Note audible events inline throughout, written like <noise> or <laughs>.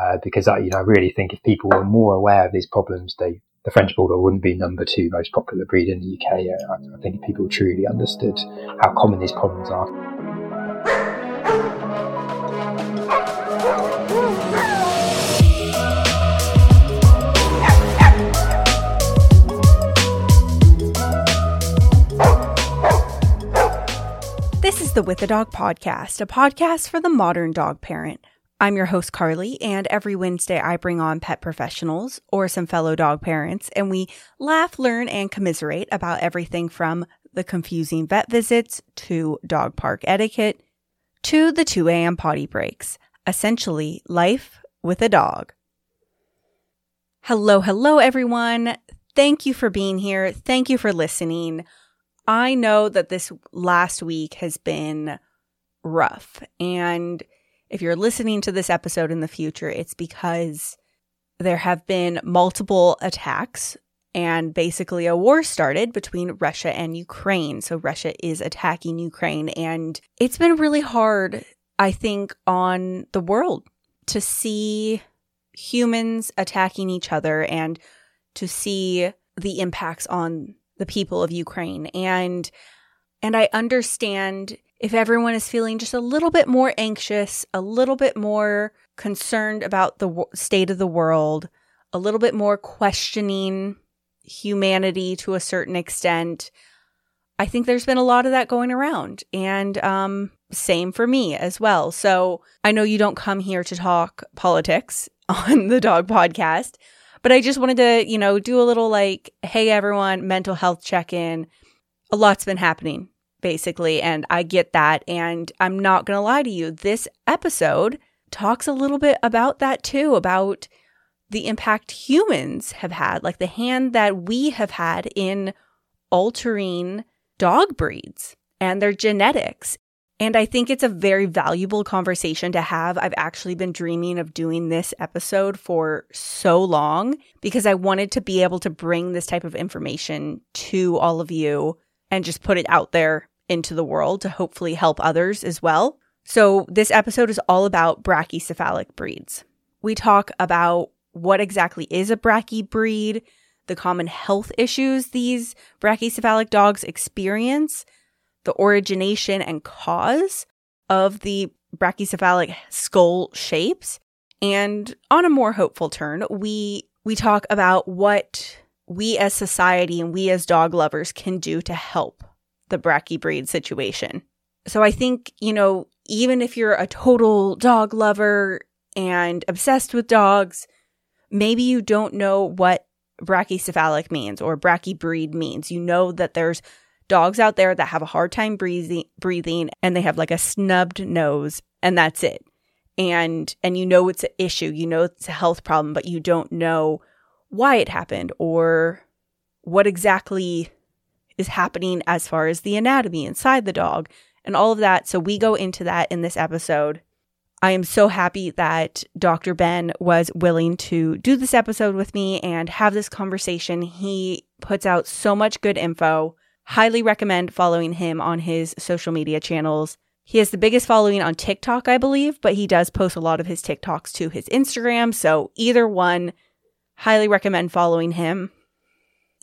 uh, because I, you know, I really think if people were more aware of these problems, they, the French Bulldog wouldn't be number two most popular breed in the UK. I, I think if people truly understood how common these problems are. This is the With a Dog podcast, a podcast for the modern dog parent. I'm your host, Carly, and every Wednesday I bring on pet professionals or some fellow dog parents, and we laugh, learn, and commiserate about everything from the confusing vet visits to dog park etiquette to the 2 a.m. potty breaks. Essentially, life with a dog. Hello, hello, everyone. Thank you for being here. Thank you for listening. I know that this last week has been rough. And if you're listening to this episode in the future, it's because there have been multiple attacks and basically a war started between Russia and Ukraine. So Russia is attacking Ukraine and it's been really hard, I think, on the world to see humans attacking each other and to see the impacts on the people of Ukraine. And and I understand if everyone is feeling just a little bit more anxious, a little bit more concerned about the w- state of the world, a little bit more questioning humanity to a certain extent. I think there's been a lot of that going around. And um, same for me as well. So I know you don't come here to talk politics <laughs> on the dog podcast, but I just wanted to, you know, do a little like, hey, everyone, mental health check in. A lot's been happening, basically. And I get that. And I'm not going to lie to you. This episode talks a little bit about that too, about the impact humans have had, like the hand that we have had in altering dog breeds and their genetics. And I think it's a very valuable conversation to have. I've actually been dreaming of doing this episode for so long because I wanted to be able to bring this type of information to all of you and just put it out there into the world to hopefully help others as well. So, this episode is all about brachycephalic breeds. We talk about what exactly is a brachy breed, the common health issues these brachycephalic dogs experience, the origination and cause of the brachycephalic skull shapes, and on a more hopeful turn, we we talk about what we as society and we as dog lovers can do to help the brachy breed situation. So I think, you know, even if you're a total dog lover and obsessed with dogs, maybe you don't know what brachycephalic means or brachy breed means. You know that there's dogs out there that have a hard time breathing breathing and they have like a snubbed nose and that's it. And and you know it's an issue, you know it's a health problem, but you don't know why it happened or what exactly is happening as far as the anatomy inside the dog and all of that. So we go into that in this episode. I am so happy that Dr. Ben was willing to do this episode with me and have this conversation. He puts out so much good info. Highly recommend following him on his social media channels. He has the biggest following on TikTok, I believe, but he does post a lot of his TikToks to his Instagram. So either one, highly recommend following him.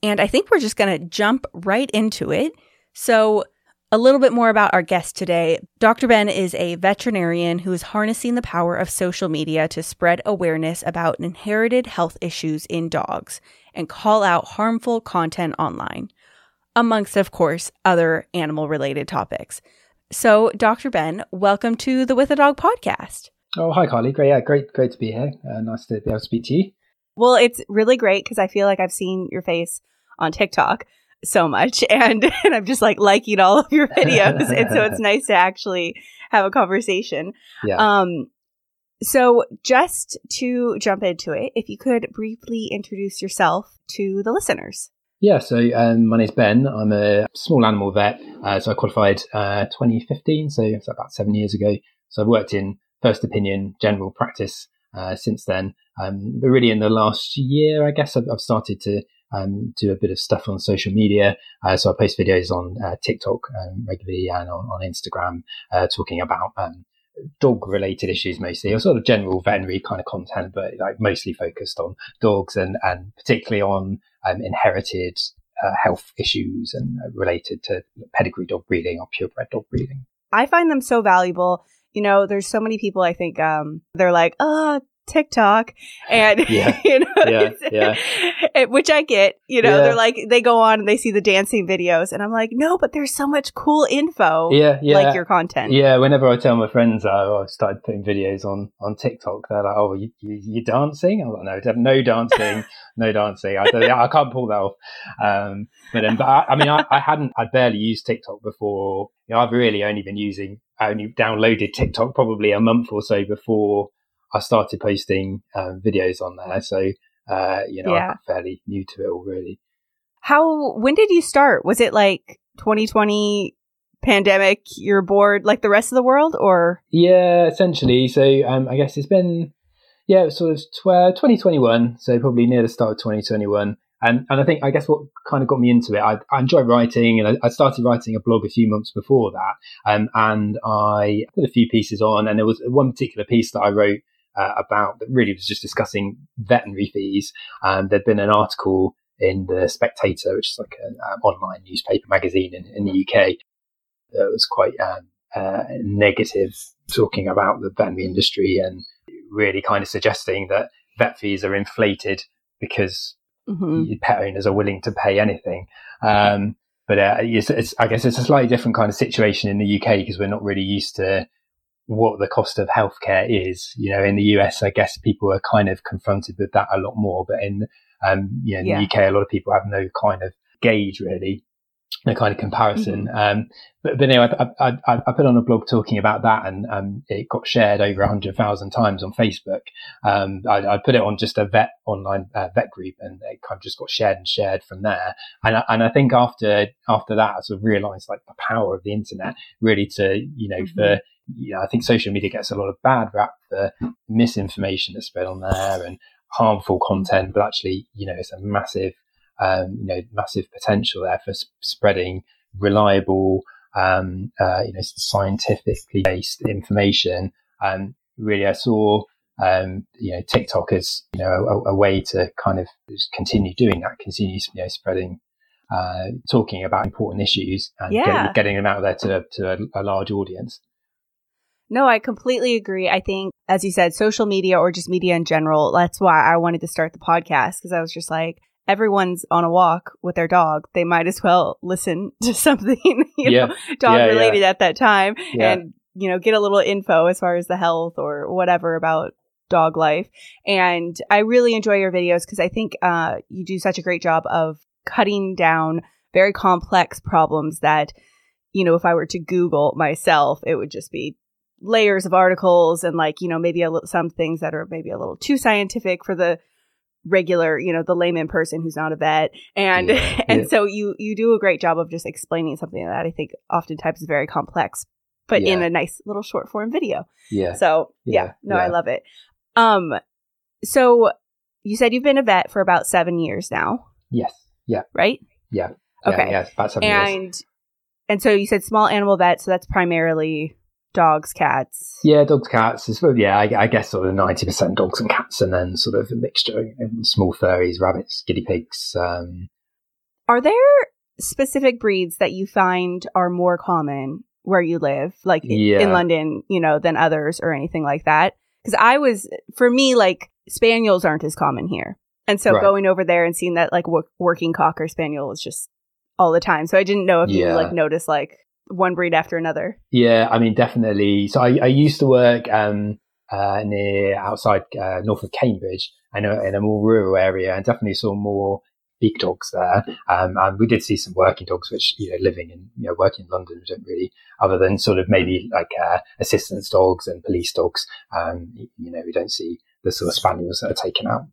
And I think we're just going to jump right into it. So, a little bit more about our guest today. Dr. Ben is a veterinarian who is harnessing the power of social media to spread awareness about inherited health issues in dogs and call out harmful content online, amongst, of course, other animal related topics. So, Dr. Ben, welcome to the With a Dog podcast. Oh, hi, Carly. Great, yeah, great, great to be here. Uh, nice to be able to speak to you. Well, it's really great because I feel like I've seen your face on TikTok so much <laughs> and, and I'm just like liking all of your videos. and so it's <laughs> nice to actually have a conversation. Yeah. Um, so just to jump into it, if you could briefly introduce yourself to the listeners. Yeah, so um, my name's Ben. I'm a small animal vet. Uh, so I qualified uh, 2015, so it's about seven years ago. So I've worked in first opinion general practice uh, since then. Um, but really, in the last year, I guess I've, I've started to um, do a bit of stuff on social media. Uh, so I post videos on uh, TikTok um, regularly and on, on Instagram uh, talking about um, dog related issues mostly, or sort of general veterinary kind of content, but like mostly focused on dogs and, and particularly on um, inherited uh, health issues and related to pedigree dog breeding or purebred dog breeding. I find them so valuable. You know, there's so many people I think um, they're like, oh, TikTok and <laughs> Yeah. you know Yeah, <laughs> it- which I get you know Yeah. they're like they go on and they see the dancing videos and I'm like no but there's so much cool info Yeah, yeah. like your content Yeah, whenever I tell my friends oh, I started putting videos on, on TikTok, they're like, "Oh, you, you, you dancing?" I'm like, "No, no dancing, no dancing. I, I can't pull that off." Um, but then, but I, I mean, I, I hadn't, I barely used TikTok before. You know, I've really only been using, I only downloaded TikTok probably a month or so before I started posting um, videos on there. So, uh, you know, Yeah. I'm fairly new to it all, really. how when did you start was it like 2020 pandemic you're bored like the rest of the world or Yeah, essentially. So um, I guess it's been, yeah, it was sort of tw- 2021. So probably near the start of 2021. And, and I think, I guess what kind of got me into it, I, I enjoy writing and I, I started writing a blog a few months before that. Um, and I put a few pieces on and there was one particular piece that I wrote uh, about that really was just discussing veterinary fees. Um, there'd been an article in the Spectator, which is like an um, online newspaper magazine in, in the UK that was quite um, uh, negative, talking about the veterinary industry and really kind of suggesting that vet fees are inflated because Mhm. pet owners are willing to pay anything. Um, but uh, it's, it's, I guess it's a slightly different kind of situation in the UK because we're not really used to what the cost of healthcare is. You know, in the US, I guess people are kind of confronted with that a lot more. But in, um, you know, in Yeah. the UK, a lot of people have no kind of gauge really, no kind of comparison. Um, but, but anyway, I, I, I, I put on a blog talking about that and um, it got shared over 100,000 times on Facebook. Um, I, I put it on just a vet online uh, vet group and it kind of just got shared and shared from there. And I, and I think after after that, I sort of realized like the power of the internet really to, you know, Mhm. for, know, I think social media gets a lot of bad rap for misinformation that's spread on there and harmful content, but actually, you know, it's a massive, um, you know, massive potential there for s- spreading reliable, um, uh, you know, scientifically based information. And really, I saw, um, you know, TikTok as, you know, a, a way to kind of just continue doing that, continue, you know, spreading, uh, talking about important issues and Yeah. getting, getting them out there to, to a, a large audience. No, I completely agree. I think, as you said, social media or just media in general, that's why I wanted to start the podcast because I was just like, everyone's on a walk with their dog. They might as well listen <laughs> to something, <laughs> you Yeah. know, dog Yeah, yeah. related at that time Yeah. and, you know, get a little info as far as the health or whatever about dog life. And I really enjoy your videos because I think uh, you do such a great job of cutting down very complex problems that, you know, if I were to Google myself, it would just be layers of articles and like you know maybe a li- some things that are maybe a little too scientific for the regular you know the layman person who's not a vet and Yeah, <laughs> and yeah. so you you do a great job of just explaining something that i think oftentimes is very complex but in a nice little short form video Yeah. so yeah, Yeah, no i love it um so you said you've been a vet for about seven years now Yes. Yeah. right Yeah. Okay. Yeah, about seven years. and and so you said small animal vet so that's primarily dogs cats Yeah, dogs, cats. It's, yeah, I, I guess sort of ninety percent dogs and cats, and then sort of a mixture, small furries, rabbits, guinea pigs. Um, Are there specific breeds that you find are more common where you live, like Yeah. in London, you know, than others or anything like that? Because I was, for me, like spaniels aren't as common here. And so Right. going over there and seeing that like wo- working cocker spaniel is just all the time. So I didn't know if you like notice like one breed after another. yeah, I mean, definitely. So I, I used to work um, uh, near outside uh, north of Cambridge, I know in a more rural area, and definitely saw more big dogs there. Um, and we did see some working dogs, which you know, living in you know working in London, we don't really, other than sort of maybe like uh, assistance dogs and police dogs. Um, you know, we don't see the sort of spaniels that are taken out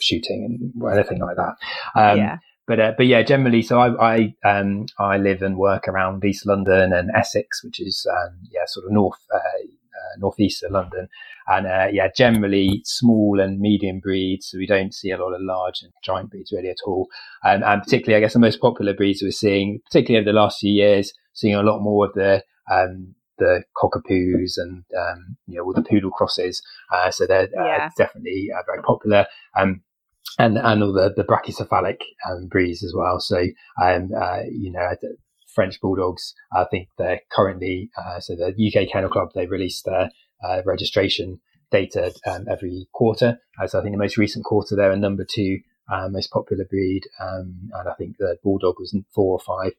shooting and anything like that. Um, yeah. But uh, but yeah, generally, so I I um I live and work around East London and Essex, which is um yeah sort of north uh, uh, northeast of London, and uh, yeah, generally small and medium breeds. So we don't see a lot of large and giant breeds really at all, um, and particularly I guess the most popular breeds we're seeing, particularly over the last few years, seeing a lot more of the um the cockapoos and um, you know all the poodle crosses. Uh, so they're uh, Yeah. definitely uh, very popular. Um, and and all the the brachycephalic um, breeds as well. So um, uh, you know. French bulldogs. I think they're currently uh, so the UK Kennel Club they release their uh, registration data um, every quarter. Uh, so I think the most recent quarter they're a number two uh, most popular breed, um, and I think the bulldog was four or five.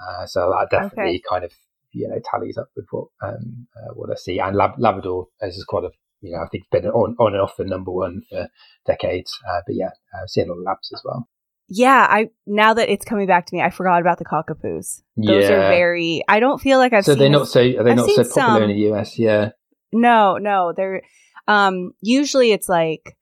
Uh, so that definitely kind of you know tallies up with what um, uh, what I see. And Lab- Labrador is quite a you know I think it's been on on and off the number one for decades. Uh, but yeah, I see a lot of Labs as well. Yeah, I now that it's coming back to me, I forgot about the cockapoos. Those yeah. are very. I don't feel like I've so seen. they're not so are they I've not so popular some. in the US? Yeah, No, no, they're. Um, usually it's like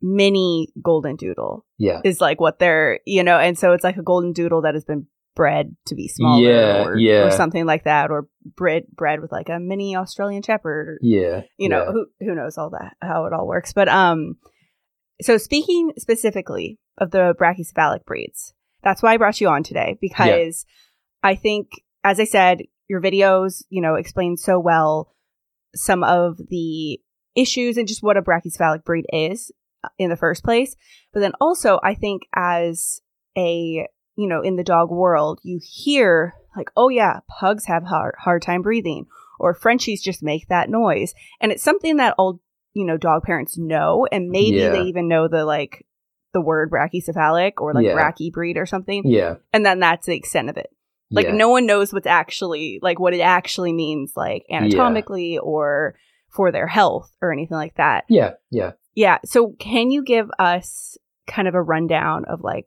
mini golden doodle yeah, is like what they're you know, and so it's like a golden doodle that has been bred to be smaller, Yeah, or, yeah. or something like that, or bred bred with like a mini Australian Shepherd, or yeah. you know yeah. who who knows all that how it all works but um so speaking specifically of the brachycephalic breeds that's why i brought you on today because i think as i said your videos you know explain so well some of the issues and just what a brachycephalic breed is uh, in the first place but then also i think as a you know in the dog world you hear like oh yeah pugs have hard, hard time breathing or Frenchies just make that noise. And it's something that all, you know, dog parents know. And maybe Yeah. they even know the like the word brachycephalic or like Yeah. brachy breed or something. Yeah, And then that's the extent of it. Like yeah. no one knows what's actually like what it actually means like anatomically or for their health or anything like that. yeah, yeah. Yeah. So can you give us kind of a rundown of like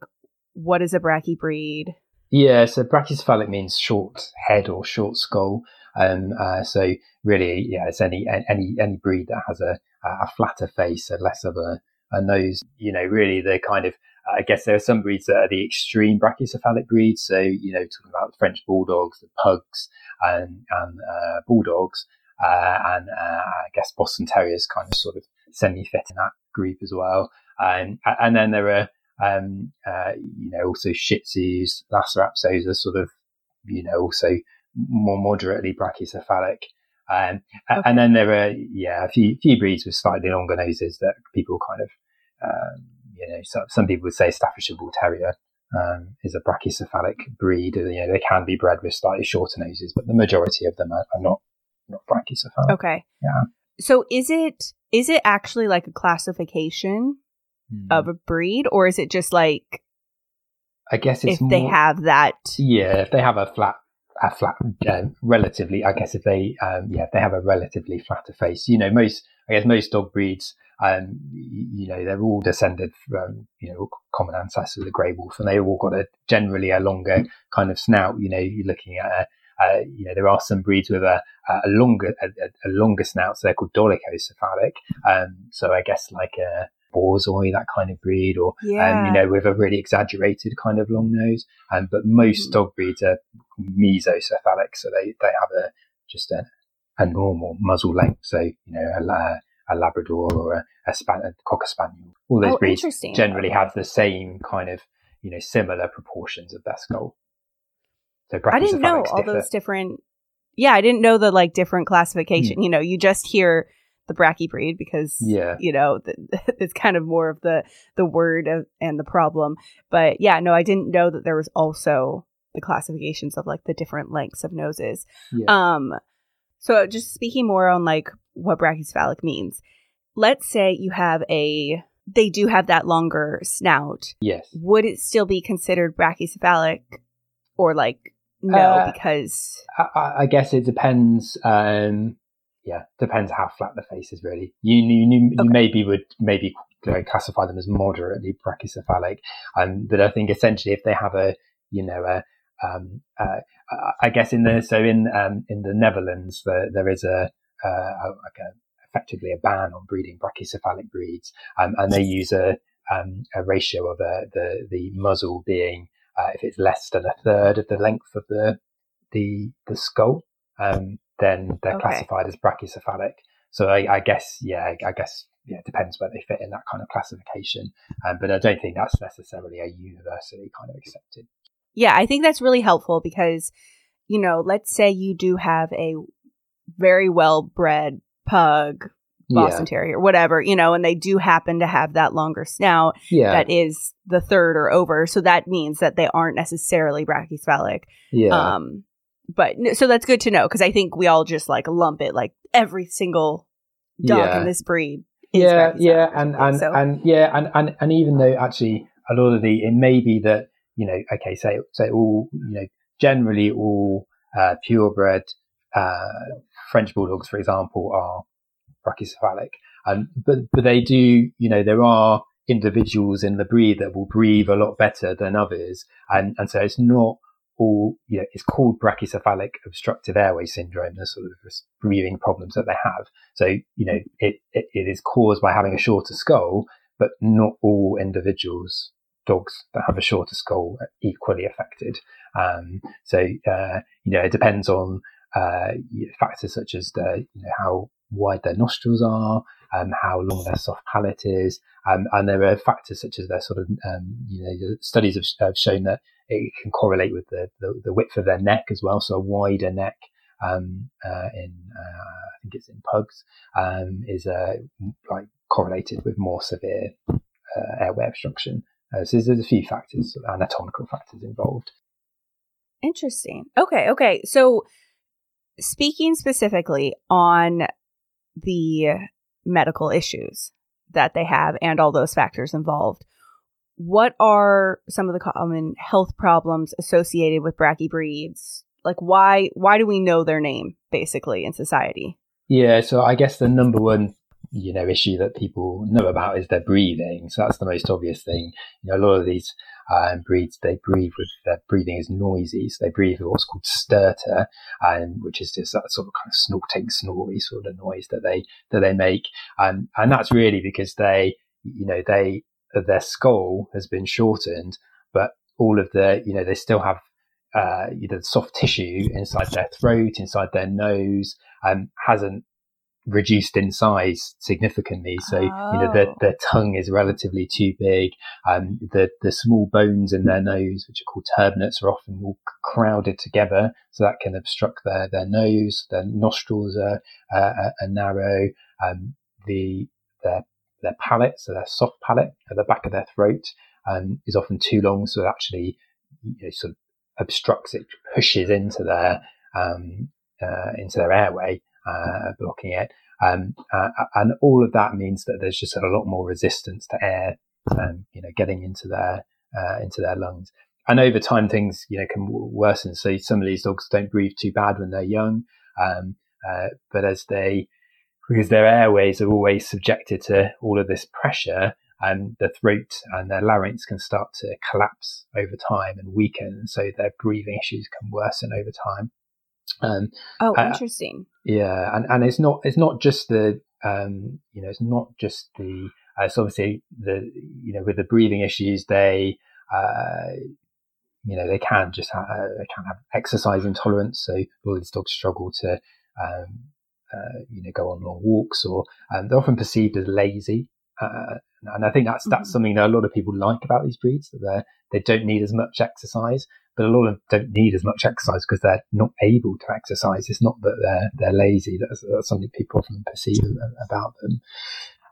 what is a brachy breed? Yeah, so brachycephalic means short head or short skull. Um, uh, so really, yeah, it's any any any breed that has a a flatter face, a less of a, a nose. You know, really, the kind of I guess there are some breeds that are the extreme brachycephalic breeds. So you know, talking about French bulldogs, the pugs, and and uh, bulldogs, uh, and uh, I guess Boston Terriers kind of sort of semi fit in that group as well. Um, and then there are um, uh, you know, also Shih Tzus, Lhasa are sort of, you know, also more moderately brachycephalic. Um, Okay. And then there are, yeah, a few, few breeds with slightly longer noses that people kind of, um, you know, some, some people would say Staffordshire Bull Terrier um, is a brachycephalic breed. You know, they can be bred with slightly shorter noses, but the majority of them are, are not not brachycephalic. Okay. Yeah. So is it is it actually like a classification Hmm. of a breed or is it just like I guess it's if they have that Yeah, if they have a flat, a flat, um, relatively, I guess if they, um, yeah, if they have a relatively flatter face, you know, most, I guess most dog breeds, um, you know, they're all descended from, you know, common ancestors of the grey wolf, and they've all got a generally a longer kind of snout. You know, you're looking at, a, uh, you know, there are some breeds with a, a longer, a, a- a longer snout, so they're called dolichocephalic. Um, so I guess like a borzoi, that kind of breed, or yeah um, you know, with a really exaggerated kind of long nose. Um, but most Mhm. dog breeds are mesocephalic, so they, they have a just a, a normal muzzle length. So you know, a, a Labrador or a, a, span- a cocker spaniel. All those oh, breeds generally have the same kind of you know similar proportions of their skull. So I didn't know all differ. those different Yeah, I didn't know the like different classification. You know, you just hear the brachy breed because. Yeah. you know th- <laughs> it's kind of more of the the word of, and the problem. But yeah, no, I didn't know that there was also the classifications of like the different lengths of noses. Yeah. Um, so just speaking more on like what brachycephalic means. Let's say you have a, they do have that longer snout. yes. Would it still be considered brachycephalic, or like no Uh, because I- I guess it depends. Um, yeah, depends how flat the face is. Really, you you, you, you Okay. maybe would maybe classify them as moderately brachycephalic, um, but I think essentially if they have a you know a um, uh, I guess in the so in um, in the Netherlands there, there is a, uh, a like a effectively a ban on breeding brachycephalic breeds, um, and they use a um, a ratio of uh, the the muzzle being uh, if it's less than a third of the length of the the the skull, um, then they're Okay. classified as brachycephalic. So I, I guess, yeah, I guess, yeah, it depends where they fit in that kind of classification. Um, but I don't think that's necessarily a universally kind of accepted. yeah, I think that's really helpful because you know, let's say you do have a very well bred pug, Boston yeah. Terrier, whatever, you know, and they do happen to have that longer snout yeah. that is the third or over. So that means that they aren't necessarily brachycephalic. Yeah. Um, but so that's good to know because I think we all just like lump it like every single dog yeah. in this breed. Yeah, yeah, and and, so. and yeah, and, and and even though actually a lot of the it may be that you know, okay, say say all you know, generally all uh, purebred uh, French bulldogs, for example, are brachycephalic, um, but but they do, you know, there are individuals in the breed that will breathe a lot better than others, and and so it's not all, you know, it's called brachycephalic obstructive airway syndrome, the sort of breathing problems that they have. So, you know, it, it, it is caused by having a shorter skull, but not all individuals, dogs that have a shorter skull are equally affected. Um, so, uh, you know, it depends on, uh, factors such as the, you know, how wide their nostrils are, um, how long their soft palate is, um, and there are factors such as their sort of, um, you know, studies have, have, shown that it can correlate with the, the, the, width of their neck as well. So a wider neck, um, uh, in, uh, I think it's in pugs, um, is, uh, like correlated with more severe, uh, airway obstruction. Uh, so there's a few factors, anatomical factors involved. Interesting. Okay. Okay. So speaking specifically on the medical issues that they have and all those factors involved. What are some of the common health problems associated with brachy breeds? Like why why do we know their name basically in society? Yeah, so I guess the number one you know issue that people know about is their breathing. So that's the most obvious thing. You know, a lot of these um, breeds they breathe with their breathing is noisy, so they breathe with what's called stertor, um, which is just that sort of kind of snorting, snory sort of noise that they that they make, um, and that's really because they, you know, they their skull has been shortened, but all of the, you know, they still have uh, you know, soft tissue inside their throat, inside their nose, um, hasn't reduced in size significantly. So, oh. you know, their, oh. their tongue is relatively too big. Um, the, the small bones in their nose, which are called turbinates, are often all crowded together. So that can obstruct their, their nose. Their nostrils are, uh, are narrow. Um, the, their, their palate, so their soft palate at the back of their throat, um, is often too long. So it actually, you know, sort of obstructs it, pushes into their, um, uh, into their airway uh, blocking it. Um, uh, and all of that means that there's just a lot more resistance to air, um, you know, getting into their uh, into their lungs. And over time, things you know can worsen. So some of these dogs don't breathe too bad when they're young, um, uh, but as they because their airways are always subjected to all of this pressure, and the throat and their larynx can start to collapse over time and weaken. So their breathing issues can worsen over time. Um, oh, uh, interesting. Yeah, and and it's not it's not just the um, you know it's not just the uh, it's obviously the you know with the breathing issues they uh, you know they can just have, uh, they can have exercise intolerance. So all these dogs struggle to um, uh, you know go on long walks or um, they're often perceived as lazy. Uh, and I think that's that's mm-hmm. something that a lot of people like about these breeds that they they don't need as much exercise but a lot of them don't need as much exercise because they're not able to exercise. It's not that they're they're lazy. That's, that's something people often perceive about them.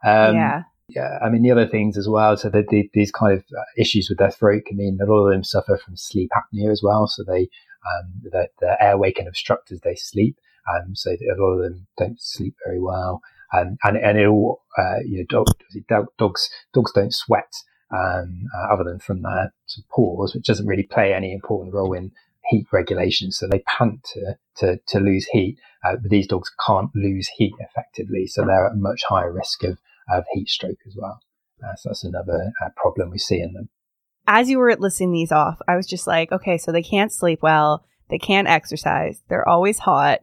Um, yeah. Yeah, I mean the other things as well. So the, the, these kind of uh, issues with their throat can mean a lot of them suffer from sleep apnea as well. So they um, the, the airway can obstruct as they sleep. Um, so a lot of them don't sleep very well. Um, and and it all uh, you know dog, dogs dogs don't sweat um, uh, other than from their paws, which doesn't really play any important role in heat regulation. So they pant to, to, to lose heat, uh, but these dogs can't lose heat effectively. So they're at much higher risk of, of heat stroke as well. Uh, so that's another uh, problem we see in them. As you were listing these off, I was just like, okay, so they can't sleep well. They can't exercise. They're always hot.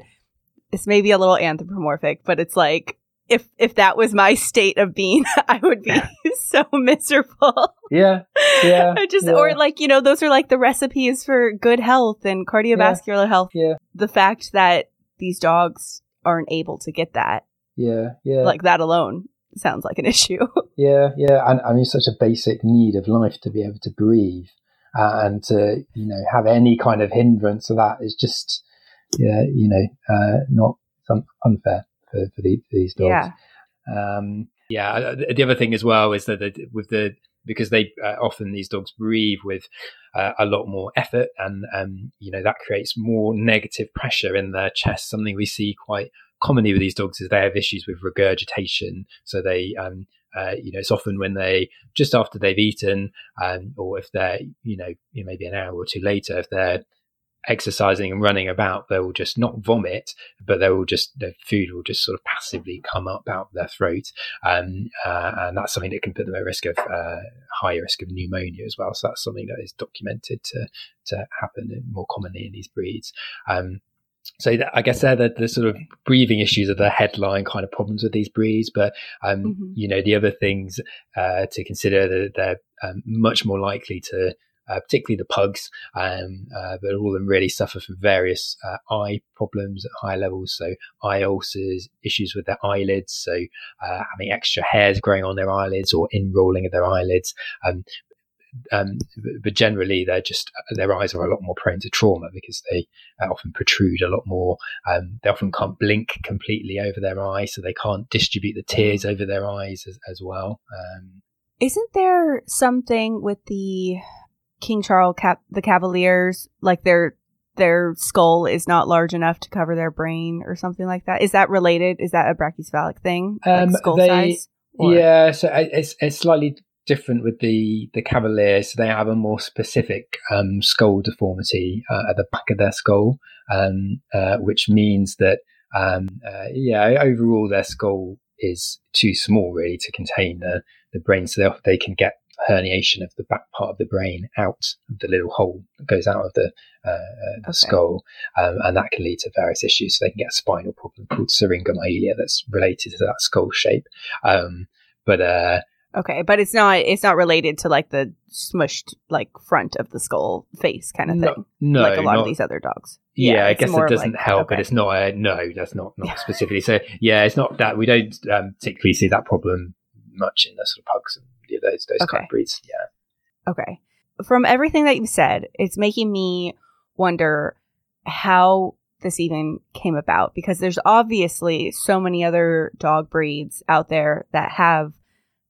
This maybe a little anthropomorphic, but it's like if if that was my state of being, <laughs> I would be <laughs> so miserable. Yeah. Yeah. <laughs> just yeah. or like, you know, those are like the recipes for good health and cardiovascular yeah. health. Yeah. The fact that these dogs aren't able to get that. Yeah. Yeah. Like that alone sounds like an issue. yeah, yeah. And I mean such a basic need of life to be able to breathe uh, and to, you know, have any kind of hindrance of that is just yeah, you know, uh, not unfair for, for, the, for these dogs. Yeah. Um, yeah. The other thing as well is that the, with the because they uh, often these dogs breathe with uh, a lot more effort, and um, you know that creates more negative pressure in their chest. Something we see quite commonly with these dogs is they have issues with regurgitation. So they, um, uh, you know, it's often when they just after they've eaten, um, or if they're, you know, maybe an hour or two later, if they're exercising and running about, they will just not vomit, but they will just the food will just sort of passively come up out of their throat, um, uh, and that's something that can put them at risk of uh, higher risk of pneumonia as well. So that's something that is documented to to happen more commonly in these breeds. Um, so that, I guess they're the, the, sort of breathing issues are the headline kind of problems with these breeds. But um, mm-hmm. you know, the other things uh, to consider that they're um, much more likely to, uh, particularly the pugs, um, uh, but all of them really suffer from various uh, eye problems at high levels. So eye ulcers, issues with their eyelids, so uh, having extra hairs growing on their eyelids or enrolling of their eyelids. Um, um, but generally they're just their eyes are a lot more prone to trauma because they often protrude a lot more. Um, they often can't blink completely over their eyes, so they can't distribute the tears over their eyes as, as well. Um, Isn't there something with the King Charles Cap- the Cavaliers, like their their skull is not large enough to cover their brain or something like that? Is that related? Is that a brachycephalic thing? Like um, skull they, size? Or? Yeah, so it's it's slightly different with the the Cavaliers. They have a more specific um, skull deformity uh, at the back of their skull, um, uh, which means that um, uh, yeah, overall their skull is too small really to contain the the brain, so they, they can get herniation of the back part of the brain out of the little hole that goes out of the, uh, uh the okay. skull, um, and that can lead to various issues. So they can get a spinal problem called syringomyelia that's related to that skull shape. Um, but uh, Okay, but it's not it's not related to like the smushed like front of the skull face kind of thing. No, like a lot not, of these other dogs. Yeah, yeah I guess it doesn't like, help, okay. but it's not a no. That's not not specifically. So yeah, it's not that we don't um, particularly see that problem much in the sort of pugs and yeah, those those okay. kind of breeds. Yeah. Okay. From everything that you've said, it's making me wonder how this even came about because there's obviously so many other dog breeds out there that have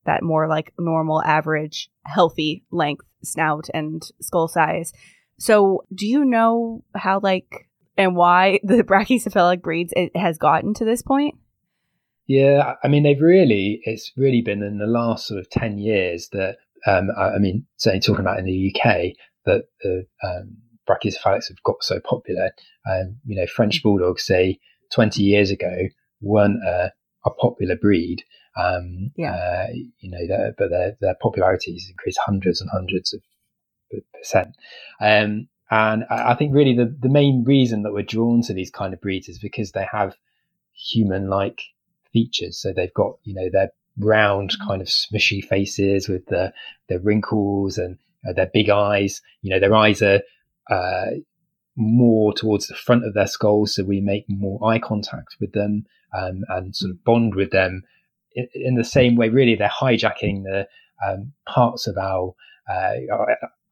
that more like normal, average, healthy length snout and skull size. So, do you know how like and why <laughs> the brachycephalic breeds it has gotten to this point? Yeah, I mean, they've really, it's really been in the last sort of 10 years that, um, I mean, certainly talking about in the UK, that the um, brachycephalics have got so popular. Um, you know, French Bulldogs, say, 20 years ago, weren't a, a popular breed. Um, yeah. Uh, you know, but their, their popularity has increased hundreds and hundreds of percent. Um, and I think really the, the main reason that we're drawn to these kind of breeds is because they have human like features. So they've got, you know, their round mm-hmm. kind of smushy faces with the, the wrinkles and uh, their big eyes. You know, their eyes are, uh, more towards the front of their skull. So we make more eye contact with them, um, and sort of bond with them in, the same way, really, they're hijacking the um, parts of our uh,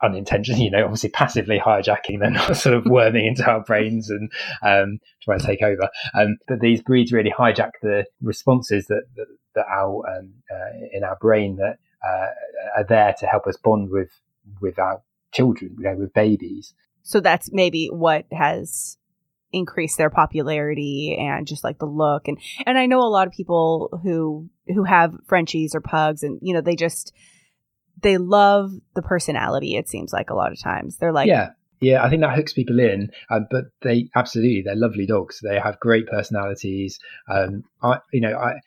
unintentionally, you know, obviously passively hijacking them, not <laughs> sort of worming into our brains and um, trying to take over. Um, but these breeds really hijack the responses that that, that our um, uh, in our brain that uh, are there to help us bond with with our children, you know, with babies. So that's maybe what has increase their popularity and just like the look and and I know a lot of people who who have Frenchies or pugs and you know they just they love the personality it seems like a lot of times they're like yeah yeah I think that hooks people in um, but they absolutely they're lovely dogs they have great personalities um I you know I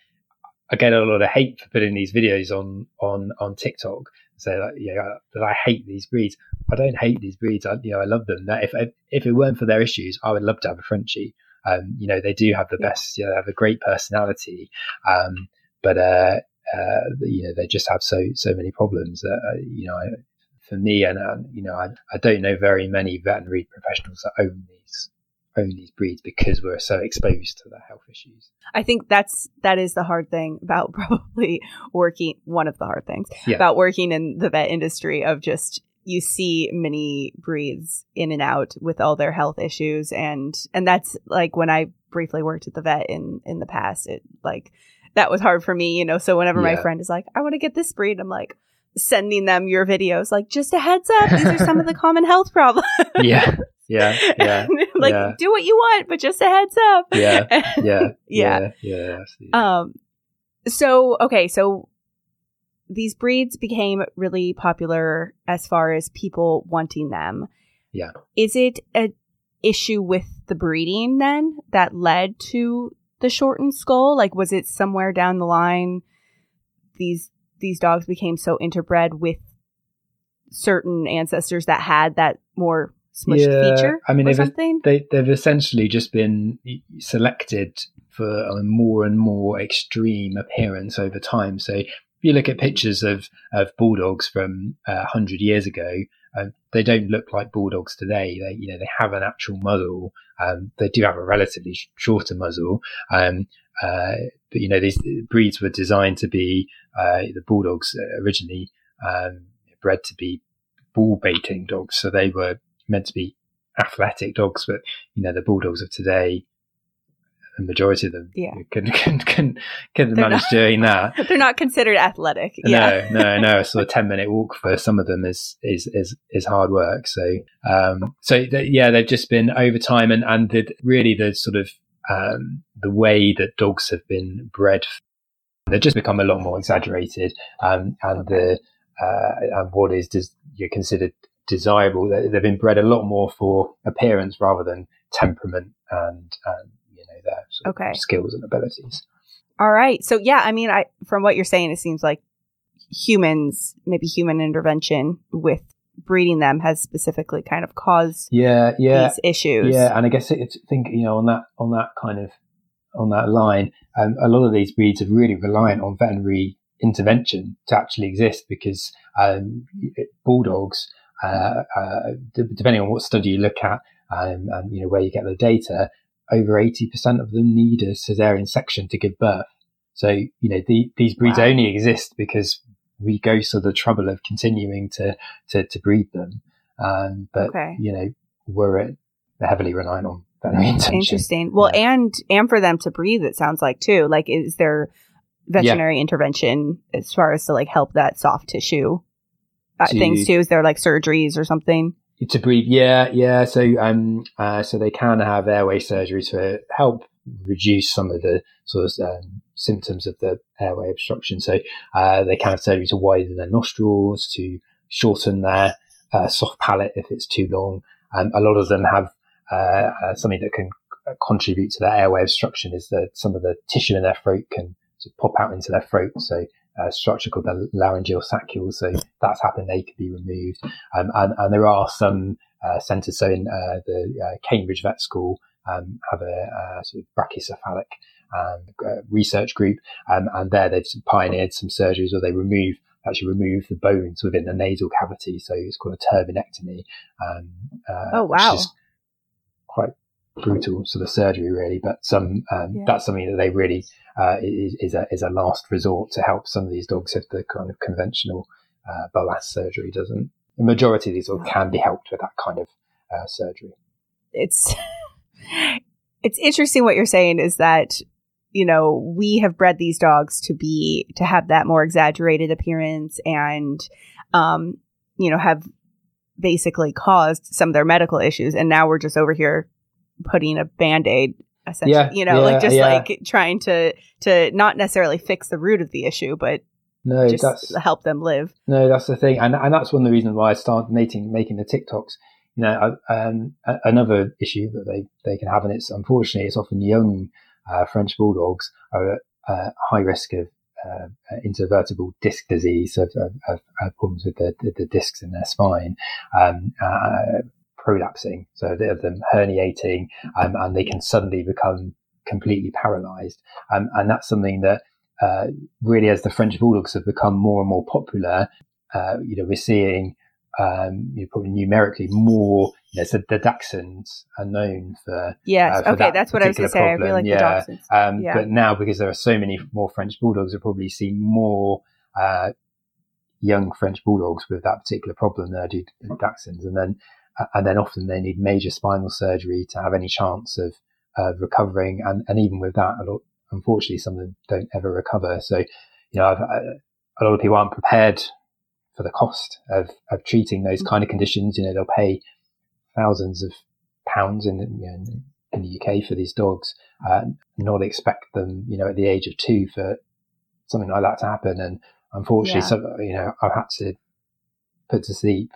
I get a lot of hate for putting these videos on on on TikTok say you know that I hate these breeds. I don't hate these breeds. I you know I love them. That if if it weren't for their issues, I would love to have a Frenchie. Um, you know they do have the best. You know, they have a great personality, um, but uh, uh, you know they just have so so many problems. Uh, you know, for me, and uh, you know, I, I don't know very many veterinary professionals that own these own these breeds because we're so exposed to the health issues. I think that's that is the hard thing about <laughs> probably working one of the hard things yeah. about working in the vet industry of just you see many breeds in and out with all their health issues and and that's like when I briefly worked at the vet in in the past, it like that was hard for me, you know. So whenever my friend is like, "I want to get this breed," I'm like sending them your videos, like just a heads up, these are some of the <laughs> common health problems. yeah, <laughs> yeah, yeah, like yeah. do what you want, but just a heads up. yeah, <laughs> yeah, Yeah. yeah, yeah. Um, so okay, so these breeds became really popular as far as people wanting them. Yeah. Is it a issue with the breeding then that led to the shortened skull? Like, was it somewhere down the line these these dogs became so interbred with certain ancestors that had that more smushed Yeah, feature I mean, they've- something? they they've essentially just been selected for a more and more extreme appearance over time. So if you look at pictures of of bulldogs from uh, hundred years ago, um, they don't look like bulldogs today. They you know they have an actual muzzle. Um, they do have a relatively sh- shorter muzzle. Um, uh, but you know these breeds were designed to be uh, the bulldogs originally um, bred to be bull baiting dogs, so they were meant to be athletic dogs, but you know the bulldogs of today, the majority of them Yeah. <laughs> can can can can They're manage not- doing that. <laughs> They're not considered athletic. Yeah. No, no, no. So a ten minute walk for some of them is is is, is hard work. So um, so th- yeah, they've just been over time, and and the, really the sort of um, the way that dogs have been bred, they've just become a lot more exaggerated, um, and the uh, and what is des- you're considered desirable. They- They've been bred a lot more for appearance rather than temperament and um, you know their sort of Okay. skills and abilities. All right. So yeah, I mean, I from what you're saying, it seems like humans, maybe human intervention with breeding them has specifically kind of caused Yeah, yeah, these issues. Yeah, and I guess it's think you know on that on that kind of on that line, um, a lot of these breeds are really reliant on veterinary intervention to actually exist because um, bulldogs, uh, uh, d- depending on what study you look at um, and you know where you get the data, over eighty percent of them need a cesarean section to give birth. So you know the, these breeds Wow. only exist because we go to the trouble of continuing to to, to breed them. Um, but Okay. you know we're heavily reliant on veterinary <laughs> intervention. Interesting. Well, Yeah. and and for them to breathe, it sounds like too. Like, is there veterinary intervention as far as to like help that soft tissue uh, To- things too? Is there like surgeries or something? To breathe. Yeah yeah. So um uh, so they can have airway surgery to help reduce some of the sort of um, symptoms of the airway obstruction. So uh, they can have surgery to widen their nostrils to shorten their uh, soft palate if it's too long. Um, a lot of them have uh, uh, something that can contribute to their airway obstruction is that some of the tissue in their throat can sort of pop out into their throat. So a structure called the laryngeal saccule so that's happened they could be removed um, and, and there are some uh, centres. So in uh, the uh, Cambridge Vet School um, have a, uh sort of brachycephalic um, uh, research group, um, and there they've pioneered some surgeries where they remove actually remove the bones within the nasal cavity. So it's called a turbinectomy. Um, uh, Oh, wow. Which is quite brutal sort of surgery, really. But some um, Yeah. that's something that they really uh, is, is a is a last resort to help some of these dogs if the kind of conventional uh, surgery doesn't. The majority of these dogs can be helped with that kind of uh, surgery. it's <laughs> it's interesting what you're saying is that you know we have bred these dogs to be to have that more exaggerated appearance and um you know have basically caused some of their medical issues and now we're just over here putting a band-aid essentially Yeah, you know yeah, like just yeah. like trying to to not necessarily fix the root of the issue but No, just that's help them live no, that's the thing, and and that's one of the reasons why I started making making the TikToks. You know, I, um, another issue that they they can have, and it's unfortunately it's often young uh, French bulldogs are at uh, high risk of uh, intervertebral disc disease, of, of, of, of problems with the, the, the discs in their spine, um, uh, prolapsing, so they have them herniating, um, and they can suddenly become completely paralysed, um, and that's something that uh, really, as the French bulldogs have become more and more popular, uh, you know, we're seeing um, you know, probably numerically more. You know, so the Dachshunds are known for, yes uh, for okay that that's what i was going to say i feel like yeah. the dachshunds um, Yeah. but now because there are so many more French bulldogs, we're probably seeing more uh, young French bulldogs with that particular problem than I do Dachshunds, and then and then often they need major spinal surgery to have any chance of uh, recovering. And, and even with that, lot, unfortunately, some of them don't ever recover. So, you know, I've, a lot of people aren't prepared for the cost of, of treating those kind of conditions. You know, they'll pay thousands of pounds in, you know, in the UK for these dogs, uh, not expect them, you know, at the age of two for something like that to happen. And unfortunately, yeah. so, you know, I've had to put to sleep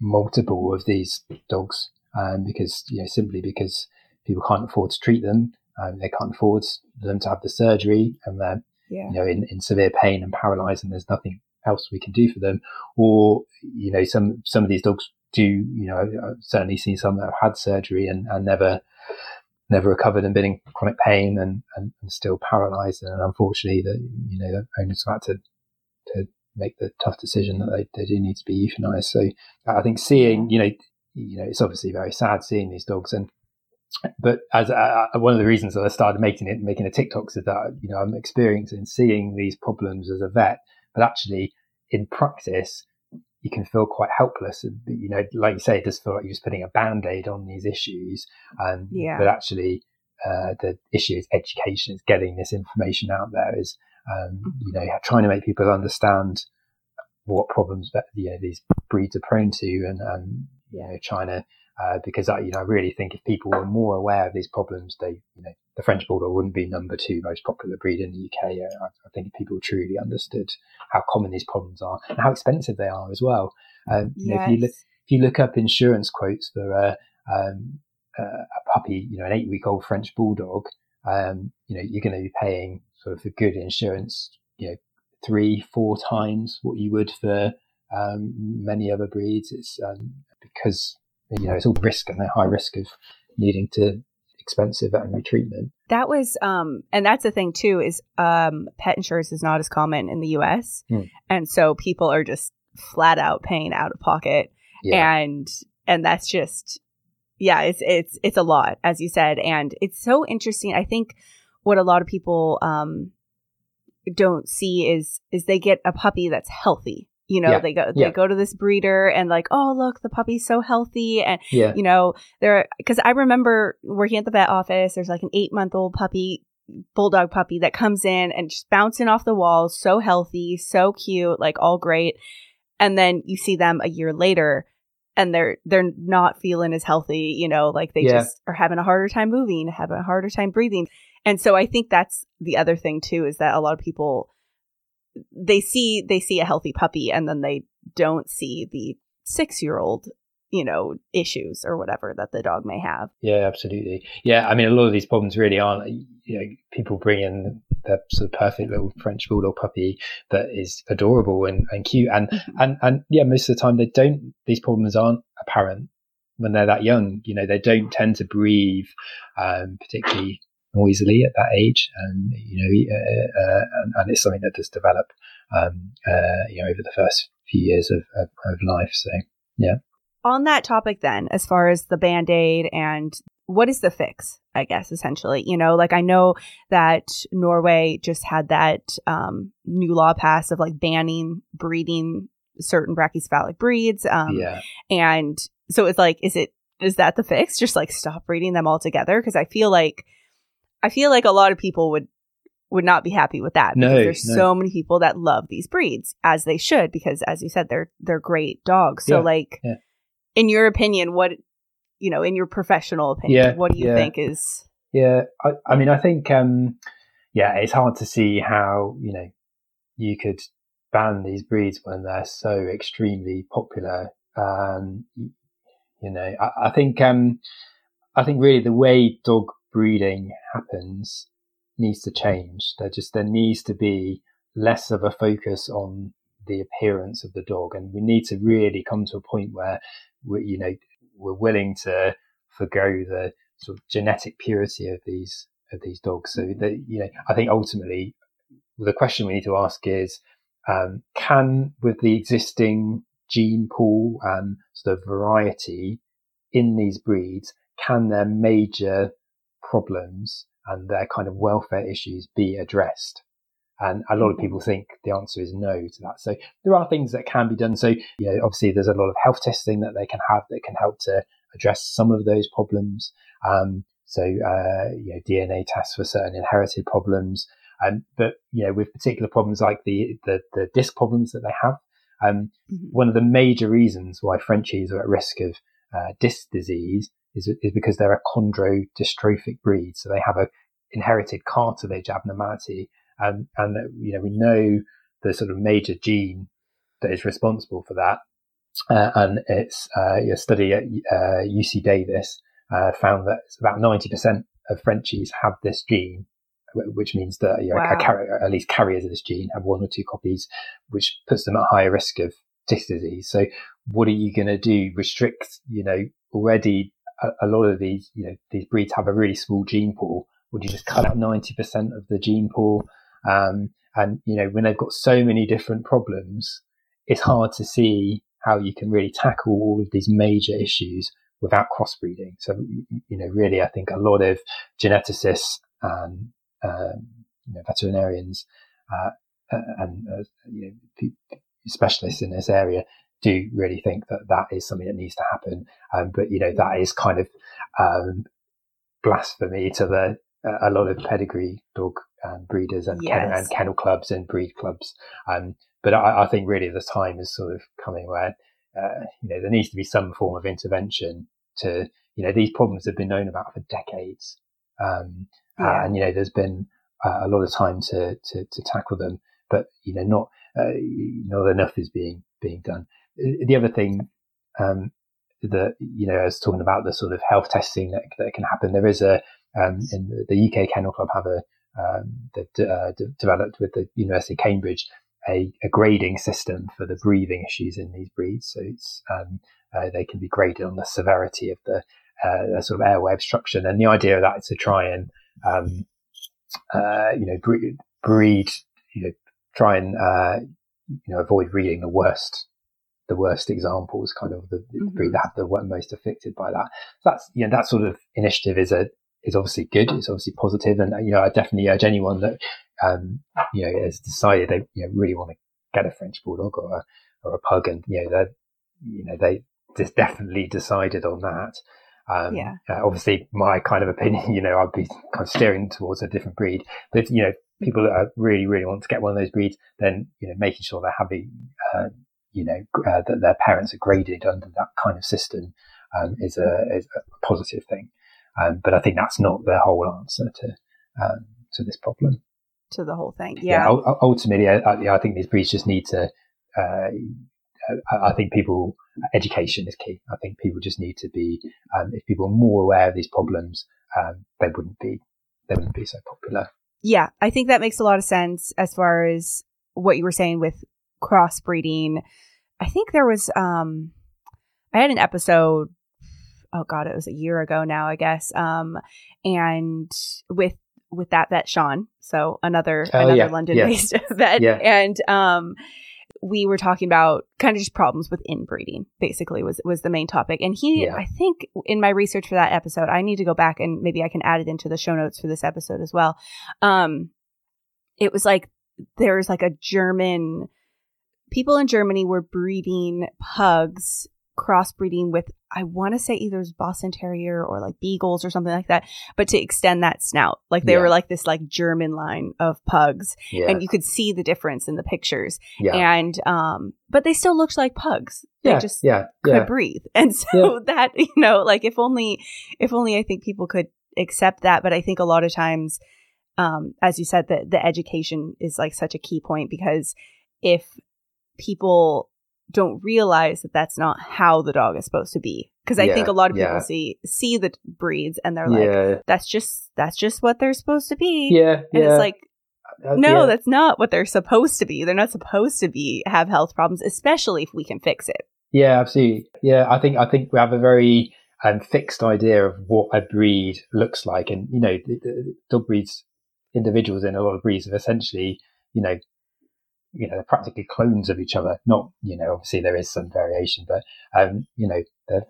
multiple of these dogs um, because, you know, simply because people can't afford to treat them. Um, they can't afford them to have the surgery and they're, yeah. you know, in, in severe pain and paralyzed and there's nothing else we can do for them. Or, you know, some, some of these dogs do, you know, I've certainly seen some that have had surgery and, and never, never recovered and been in chronic pain and, and, and still paralyzed. And unfortunately, the, you know, the owners had to make the tough decision that they, they do need to be euthanized. So I think seeing, you know, you know, it's obviously very sad seeing these dogs and, but as uh, uh one of the reasons that I started making it, making a TikToks is that, you know, I'm experiencing seeing these problems as a vet, but actually in practice, you can feel quite helpless. And, You know, like you say, it does feel like you're just putting a band aid on these issues. Um, yeah. But actually, uh, the issue is education, is getting this information out there, is, um, mm-hmm. you know, trying to make people understand what problems that, you know, these breeds are prone to and, and you know, trying to uh, because I, you know, I really think if people were more aware of these problems, they, you know, the French Bulldog wouldn't be number two most popular breed in the UK. I, I think if people truly understood how common these problems are and how expensive they are as well. Um, yes. know, if you look, if you look up insurance quotes for uh, um, uh, a puppy, you know, an eight-week-old French Bulldog, um, you know, you're going to be paying sort of for good insurance, you know, three, four times what you would for um, many other breeds. It's um, because you know, it's all risk and they're high risk of needing to expensive veterinary treatment. That was, um, and that's the thing too, is, um, pet insurance is not as common in the US. Hmm. And so people are just flat out paying out of pocket. Yeah. And, and that's just, yeah, it's, it's, it's a lot, as you said. And it's so interesting. I think what a lot of people, um, don't see is, is they get a puppy that's healthy you know yeah. they go they yeah. go to this breeder and like oh look the puppy's so healthy and yeah. you know there because i remember working at the vet office there's like an eight month old puppy bulldog puppy that comes in and just bouncing off the walls so healthy so cute like all great and then you see them a year later and they're they're not feeling as healthy you know like they yeah. just are having a harder time moving having a harder time breathing and so i think that's the other thing too is that a lot of people they see they see a healthy puppy and then they don't see the six year old you know issues or whatever that the dog may have. Yeah absolutely. Yeah i mean a lot of these problems really aren't you know people bring in the sort of perfect little french bulldog puppy that is adorable and, and cute. And mm-hmm. and and yeah most of the time they don't these problems aren't apparent when they're that young. You know they don't tend to breathe um, particularly noisily at that age, and you know, uh, uh, and, and, it's something that does develop, um, uh, you know, over the first few years of, of, of life. So, yeah. On that topic, then, as far as the band aid and what is the fix? I guess essentially, you know, like I know that Norway just had that um, new law passed of like banning breeding certain brachycephalic breeds. Um, yeah. And so it's like, is it is that the fix? Just like stop breeding them altogether? Because I feel like I feel like a lot of people would would not be happy with that because no, there's no. so many people that love these breeds as they should because as you said they're they're great dogs. So yeah, like yeah. in your opinion what you know in your professional opinion yeah, what do you think is Yeah, I, I mean I think um yeah, it's hard to see how, you know, you could ban these breeds when they're so extremely popular. Um you know, I, I think um I think really the way dog breeding happens needs to change. There just there needs to be less of a focus on the appearance of the dog, and we need to really come to a point where we, you know, we're willing to forego the sort of genetic purity of these of these dogs. So that you know, I think ultimately the question we need to ask is, um, can with the existing gene pool and sort of variety in these breeds, can their major problems and their kind of welfare issues be addressed? And a lot of mm-hmm. people think the answer is no to that. So there are things that can be done. So, you know, obviously there's a lot of health testing that they can have that can help to address some of those problems. Um, So, uh, you know, DNA tests for certain inherited problems. Um, but, you know, with particular problems like the, the, the disc problems that they have, um, mm-hmm. one of the major reasons why Frenchies are at risk of uh, disc disease is, is because they're a chondrodystrophic breed. So they have a inherited cartilage abnormality. And, and, you know, we know the sort of major gene that is responsible for that. Uh, and it's uh, a study at uh, UC Davis uh, found that about 90% of Frenchies have this gene, which means that you know, wow. car- at least carriers of this gene have one or two copies, which puts them at higher risk of disc disease. So what are you going to do? Restrict, you know, already a, lot of these, you know, these breeds have a really small gene pool. Would you just cut out 90% of the gene pool? Um, and, you know, when they've got so many different problems, it's hard to see how you can really tackle all of these major issues without crossbreeding. So, you know, really, I think a lot of geneticists and um, you know, veterinarians uh, and uh, you know, specialists in this area do really think that that is something that needs to happen. Um, but you know, that is kind of um, blasphemy to the a lot of pedigree dog um, breeders and, yes. kennel, and kennel clubs and breed clubs. Um, but I, I, think really the time is sort of coming where uh, you know there needs to be some form of intervention to you know these problems have been known about for decades, um, uh, yeah. uh, and you know there's been uh, a lot of time to, to, to tackle them, but you know not uh, not enough is being being done. The other thing um, that you know, I was talking about the sort of health testing that, that can happen. There is a um, in the, the, UK Kennel Club have a um, they've uh, d- developed with the University of Cambridge a, a, grading system for the breathing issues in these breeds. So it's um, uh, they can be graded on the severity of the, uh, sort of airway obstruction. And the idea of that is to try and um, uh, you know breed, breed, you know try and uh, you know avoid reading the worst the worst examples, kind of the, mm-hmm. breed that have the most affected by that. So that's you know that sort of initiative is a is obviously good. It's obviously positive, and you know I definitely urge anyone that um, you know has decided they you know really want to get a French bulldog or a or a pug, and you know they you know they just definitely decided on that. Um, yeah. Uh, obviously, my kind of opinion, <laughs> you know, I'd be kind of steering towards a different breed. But if, you know, people that really, really want to get one of those breeds, then you know, making sure they're having, uh, you know, uh, that their parents are graded under that kind of system um, is a is a positive thing. Um, but I think that's not the whole answer to um, to this problem. To the whole thing, yeah. yeah ultimately, I, I, think these breeds just need to. Uh, I think people education is key. I think people just need to be. Um, if people are more aware of these problems, um, they wouldn't be they wouldn't be so popular. Yeah, I think that makes a lot of sense as far as what you were saying with crossbreeding. I think there was um I had an episode oh god, it was a year ago now, I guess. Um, and with with that vet Sean, so another oh, another yeah. London based yeah. <laughs> vet, yeah. and um, we were talking about kind of just problems with inbreeding. Basically, was was the main topic, and he, I think, in my research for that episode, I need to go back and maybe I can add it into the show notes for this episode as well. Um, it was like there's like a German people in Germany were breeding pugs crossbreeding with I want to say either Boston Terrier or like Beagles or something like that, but to extend that snout. Like they yeah. were like this like German line of pugs. Yeah. And you could see the difference in the pictures. Yeah. And um but they still looked like pugs. They yeah. just yeah. could breathe. <laughs> And so that, you know, like if only if only I think people could accept that. But I think a lot of times, um, as you said, the the education is like such a key point because if people don't realize that that's not how the dog is supposed to be. Because i yeah, think a lot of people yeah. see see the breeds and they're yeah. like that's just that's just what they're supposed to be. Yeah and it's like uh, no that's not what they're supposed to be. They're not supposed to be have health problems especially if we can fix it. Yeah absolutely. Yeah i think i think we have a very um, fixed idea of what a breed looks like. And you know dog breeds individuals in a lot of breeds have essentially you know you know, they're practically clones of each other. Not, you know, obviously there is some variation, but, um, you know, they're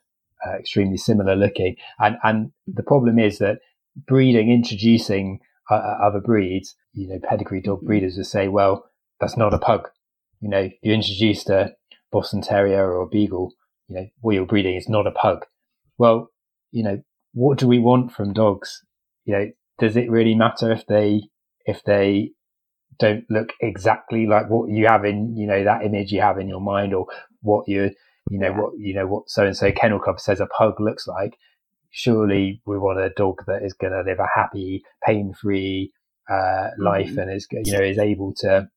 uh, extremely similar looking. And, and the problem is that breeding, introducing uh, uh other breeds, you know, pedigree dog breeders will say, well, that's not a pug. You know, you introduced a Boston Terrier or a Beagle, you know, what you're breeding is not a pug. Well, you know, what do we want from dogs? You know, does it really matter if they if they don't look exactly like what you have in you know that image you have in your mind or what you you know what you know what so and so kennel club says a pug looks like surely we want a dog that is going to live a happy pain free uh, life mm-hmm. and is you know is able to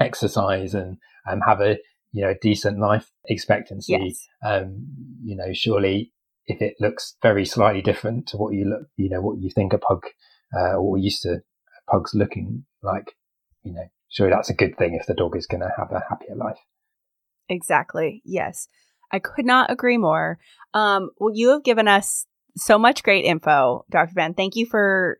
exercise and um, have a you know decent life expectancy yes. um you know surely if it looks very slightly different to what you look you know what you think a pug uh, or used to pugs looking like you know, sure that's a good thing if the dog is going to have a happier life. Exactly. Yes. I could not agree more. Um, well, you have given us so much great info, Dr. Ben. Thank you for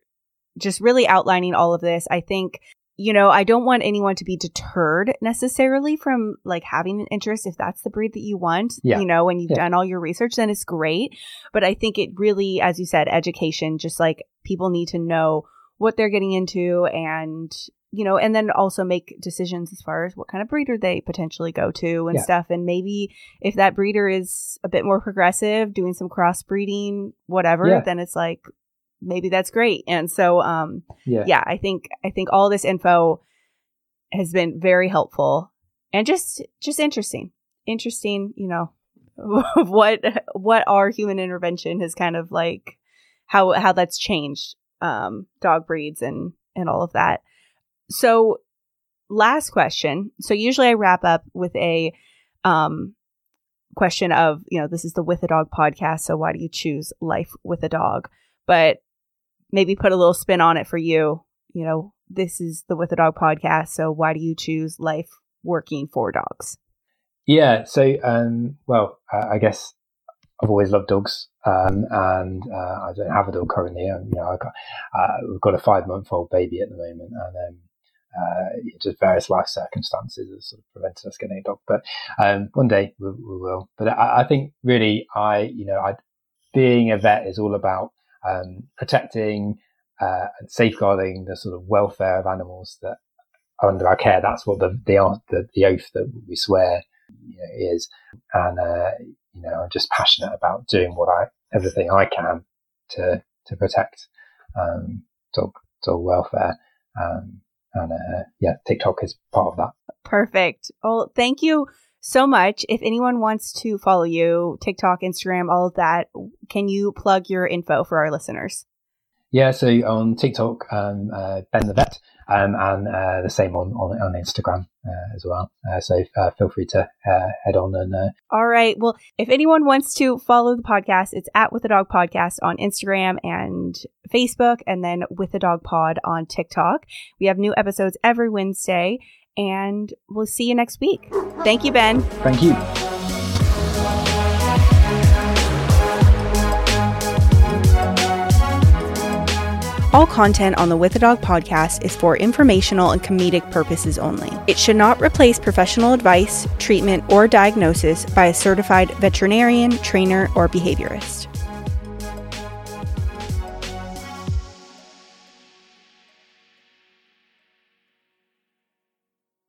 just really outlining all of this. I think, you know, I don't want anyone to be deterred necessarily from like having an interest if that's the breed that you want. Yeah. You know, when you've yeah. done all your research, then it's great. But I think it really, as you said, education, just like people need to know what they're getting into and you know, and then also make decisions as far as what kind of breeder they potentially go to and yeah. stuff. And maybe if that breeder is a bit more progressive, doing some crossbreeding, whatever, yeah. then it's like maybe that's great. And so, um, yeah. yeah, I think I think all this info has been very helpful and just just interesting, interesting. You know, <laughs> what what our human intervention has kind of like how how that's changed um, dog breeds and and all of that. So, last question. So, usually I wrap up with a um, question of, you know, this is the With a Dog podcast. So, why do you choose life with a dog? But maybe put a little spin on it for you. You know, this is the With a Dog podcast. So, why do you choose life working for dogs? Yeah. So, um, well, I guess I've always loved dogs, um, and uh, I don't have a dog currently. Um, you know, got, uh, we've got a five month old baby at the moment, and um, uh, just various life circumstances have sort of prevented us getting a dog. But um, one day we, we will. But I, I, think really, I you know, I, being a vet is all about um, protecting uh, and safeguarding the sort of welfare of animals that are under our care. That's what the the the, the oath that we swear you know, is, and uh, you know, I'm just passionate about doing what I everything I can to to protect um, dog dog welfare. Um, and uh, yeah, TikTok is part of that. Perfect. Well, thank you so much. If anyone wants to follow you, TikTok, Instagram, all of that, can you plug your info for our listeners? Yeah, so on TikTok, um, uh, Ben the Vet, um, and uh, the same on on, on Instagram uh, as well. Uh, so uh, feel free to uh, head on and. All right. Well, if anyone wants to follow the podcast, it's at With a Dog Podcast on Instagram and Facebook, and then With a Dog Pod on TikTok. We have new episodes every Wednesday, and we'll see you next week. Thank you, Ben. Thank you. All content on the With a Dog podcast is for informational and comedic purposes only. It should not replace professional advice, treatment, or diagnosis by a certified veterinarian, trainer, or behaviorist.